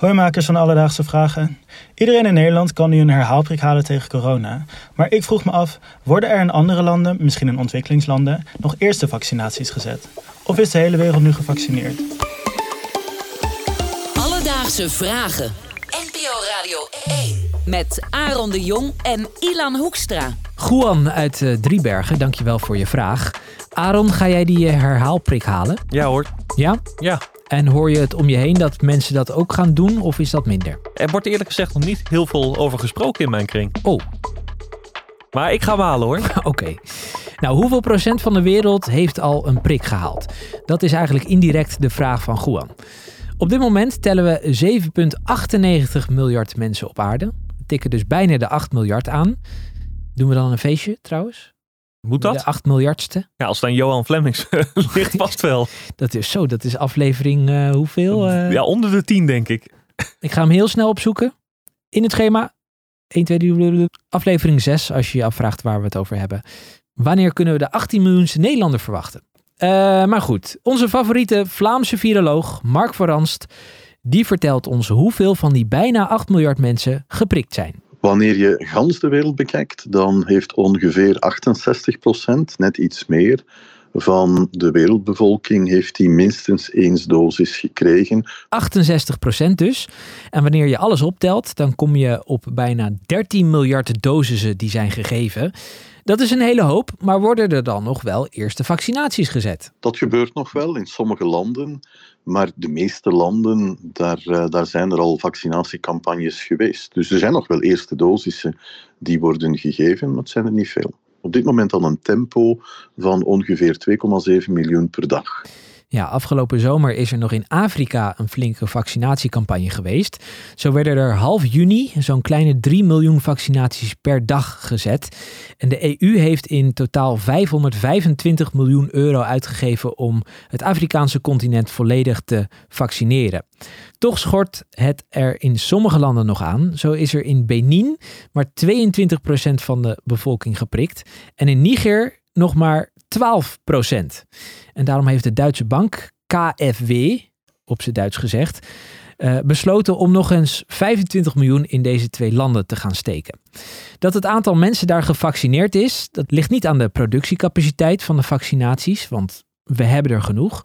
Hoi makers van Alledaagse Vragen. Iedereen in Nederland kan nu een herhaalprik halen tegen corona. Maar ik vroeg me af, worden er in andere landen, misschien in ontwikkelingslanden, nog eerste vaccinaties gezet? Of is de hele wereld nu gevaccineerd? Alledaagse Vragen. NPO Radio 1. Met Aaron de Jong en Ilan Hoekstra. Juan uit uh, Driebergen, dankjewel voor je vraag. Aaron, ga jij die uh, herhaalprik halen? Ja hoor. Ja? Ja. En hoor je het om je heen dat mensen dat ook gaan doen of is dat minder? Er wordt eerlijk gezegd nog niet heel veel over gesproken in mijn kring. Oh. Maar ik ga hem halen hoor. Oké. Okay. Nou, hoeveel procent van de wereld heeft al een prik gehaald? Dat is eigenlijk indirect de vraag van Juan. Op dit moment tellen we 7,98 miljard mensen op aarde. We tikken dus bijna de 8 miljard aan. Doen we dan een feestje trouwens? Moet dat? De 8 miljardste. Ja, als dan Johan Flemings ligt vast wel. Dat is zo, dat is aflevering uh, hoeveel? Uh... Ja, onder de 10 denk ik. Ik ga hem heel snel opzoeken. In het schema 1, 2, 3, aflevering 6, als je je afvraagt waar we het over hebben. Wanneer kunnen we de 18 miljoenste Nederlander verwachten? Uh, maar goed, onze favoriete Vlaamse viroloog Mark van Ranst, die vertelt ons hoeveel van die bijna 8 miljard mensen geprikt zijn. Wanneer je gans de wereld bekijkt, dan heeft ongeveer 68%, net iets meer, van de wereldbevolking heeft die minstens eens dosis gekregen. 68% dus. En wanneer je alles optelt, dan kom je op bijna 13 miljard dosissen die zijn gegeven. Dat is een hele hoop, maar worden er dan nog wel eerste vaccinaties gezet? Dat gebeurt nog wel in sommige landen, maar de meeste landen, daar, uh, daar zijn er al vaccinatiecampagnes geweest. Dus er zijn nog wel eerste dosissen die worden gegeven, maar het zijn er niet veel. Op dit moment al een tempo van ongeveer 2,7 miljoen per dag. Ja, afgelopen zomer is er nog in Afrika een flinke vaccinatiecampagne geweest. Zo werden er half juni zo'n kleine 3 miljoen vaccinaties per dag gezet. En de EU heeft in totaal 525 miljoen euro uitgegeven om het Afrikaanse continent volledig te vaccineren. Toch schort het er in sommige landen nog aan. Zo is er in Benin maar 22% van de bevolking geprikt. En in Niger nog maar 12% En daarom heeft de Duitse bank KfW, op zijn Duits gezegd, uh, besloten om nog eens 25 miljoen in deze twee landen te gaan steken. Dat het aantal mensen daar gevaccineerd is, dat ligt niet aan de productiecapaciteit van de vaccinaties, want we hebben er genoeg.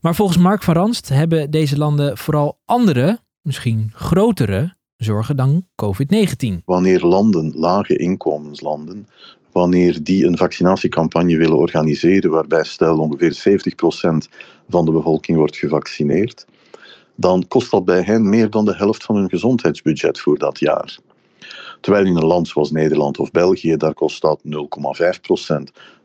Maar volgens Mark van Ranst hebben deze landen vooral andere, misschien grotere zorgen dan COVID-19. Wanneer landen, lage inkomenslanden, wanneer die een vaccinatiecampagne willen organiseren, waarbij stel ongeveer 70% van de bevolking wordt gevaccineerd, dan kost dat bij hen meer dan de helft van hun gezondheidsbudget voor dat jaar. Terwijl in een land zoals Nederland of België, daar kost dat 0,5%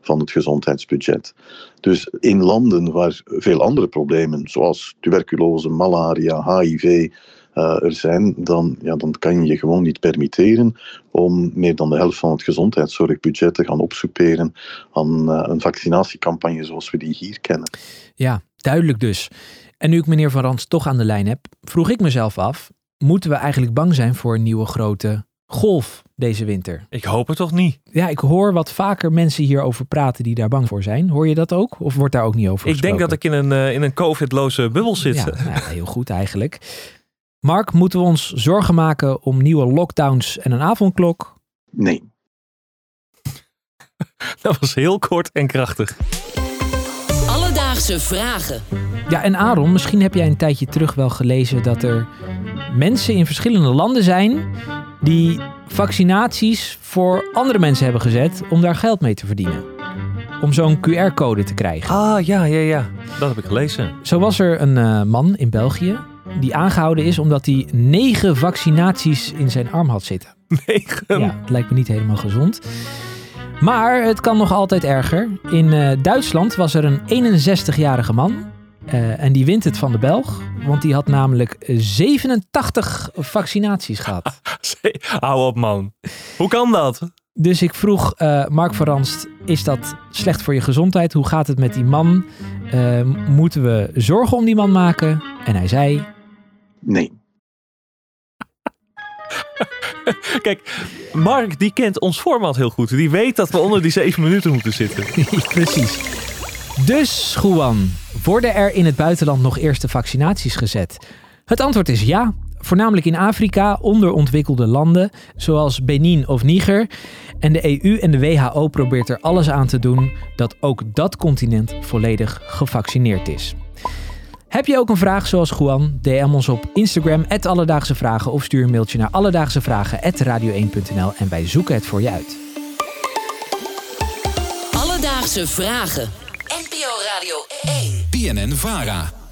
van het gezondheidsbudget. Dus in landen waar veel andere problemen, zoals tuberculose, malaria, HIV, uh, er zijn, dan, ja, dan kan je je gewoon niet permitteren om meer dan de helft van het gezondheidszorgbudget te gaan opsoeperen aan uh, een vaccinatiecampagne zoals we die hier kennen. Ja, duidelijk dus. En nu ik meneer Van Rans toch aan de lijn heb, vroeg ik mezelf af, moeten we eigenlijk bang zijn voor een nieuwe grote golf deze winter? Ik hoop het toch niet? Ja, ik hoor wat vaker mensen hierover praten die daar bang voor zijn. Hoor je dat ook? Of wordt daar ook niet over Ik denk dat ik in een, uh, in een covid-loze bubbel zit. Ja, nou, heel goed eigenlijk. Mark, moeten we ons zorgen maken om nieuwe lockdowns en een avondklok? Nee. Dat was heel kort en krachtig. Alledaagse vragen. Ja, en Aaron, misschien heb jij een tijdje terug wel gelezen dat er mensen in verschillende landen zijn die vaccinaties voor andere mensen hebben gezet om daar geld mee te verdienen. Om zo'n QR-code te krijgen. Ah, ja, ja, ja. Dat heb ik gelezen. Zo was er een uh, man in België die aangehouden is omdat hij negen vaccinaties in zijn arm had zitten. Negen? Ja, het lijkt me niet helemaal gezond. Maar het kan nog altijd erger. In uh, Duitsland was er een 61-jarige man. Uh, en die wint het van de Belg. Want die had namelijk 87 vaccinaties gehad. Hou op man. Hoe kan dat? Dus ik vroeg uh, Mark Verranst, is dat slecht voor je gezondheid? Hoe gaat het met die man? Uh, moeten we zorgen om die man maken? En hij zei... Nee. Kijk, Mark die kent ons format heel goed. Die weet dat we onder die zeven minuten moeten zitten. Precies. Dus, Juan, worden er in het buitenland nog eerste vaccinaties gezet? Het antwoord is ja. voornamelijk in Afrika, onderontwikkelde landen zoals Benin of Niger. En de EU en de WHO probeert er alles aan te doen dat ook dat continent volledig gevaccineerd is. Heb je ook een vraag zoals Juan? DM ons op Instagram, Alledaagse Vragen, of stuur een mailtje naar alledaagsevragen.radio1.nl en wij zoeken het voor je uit. Alledaagse Vragen. NPO Radio 1. PNN Vara.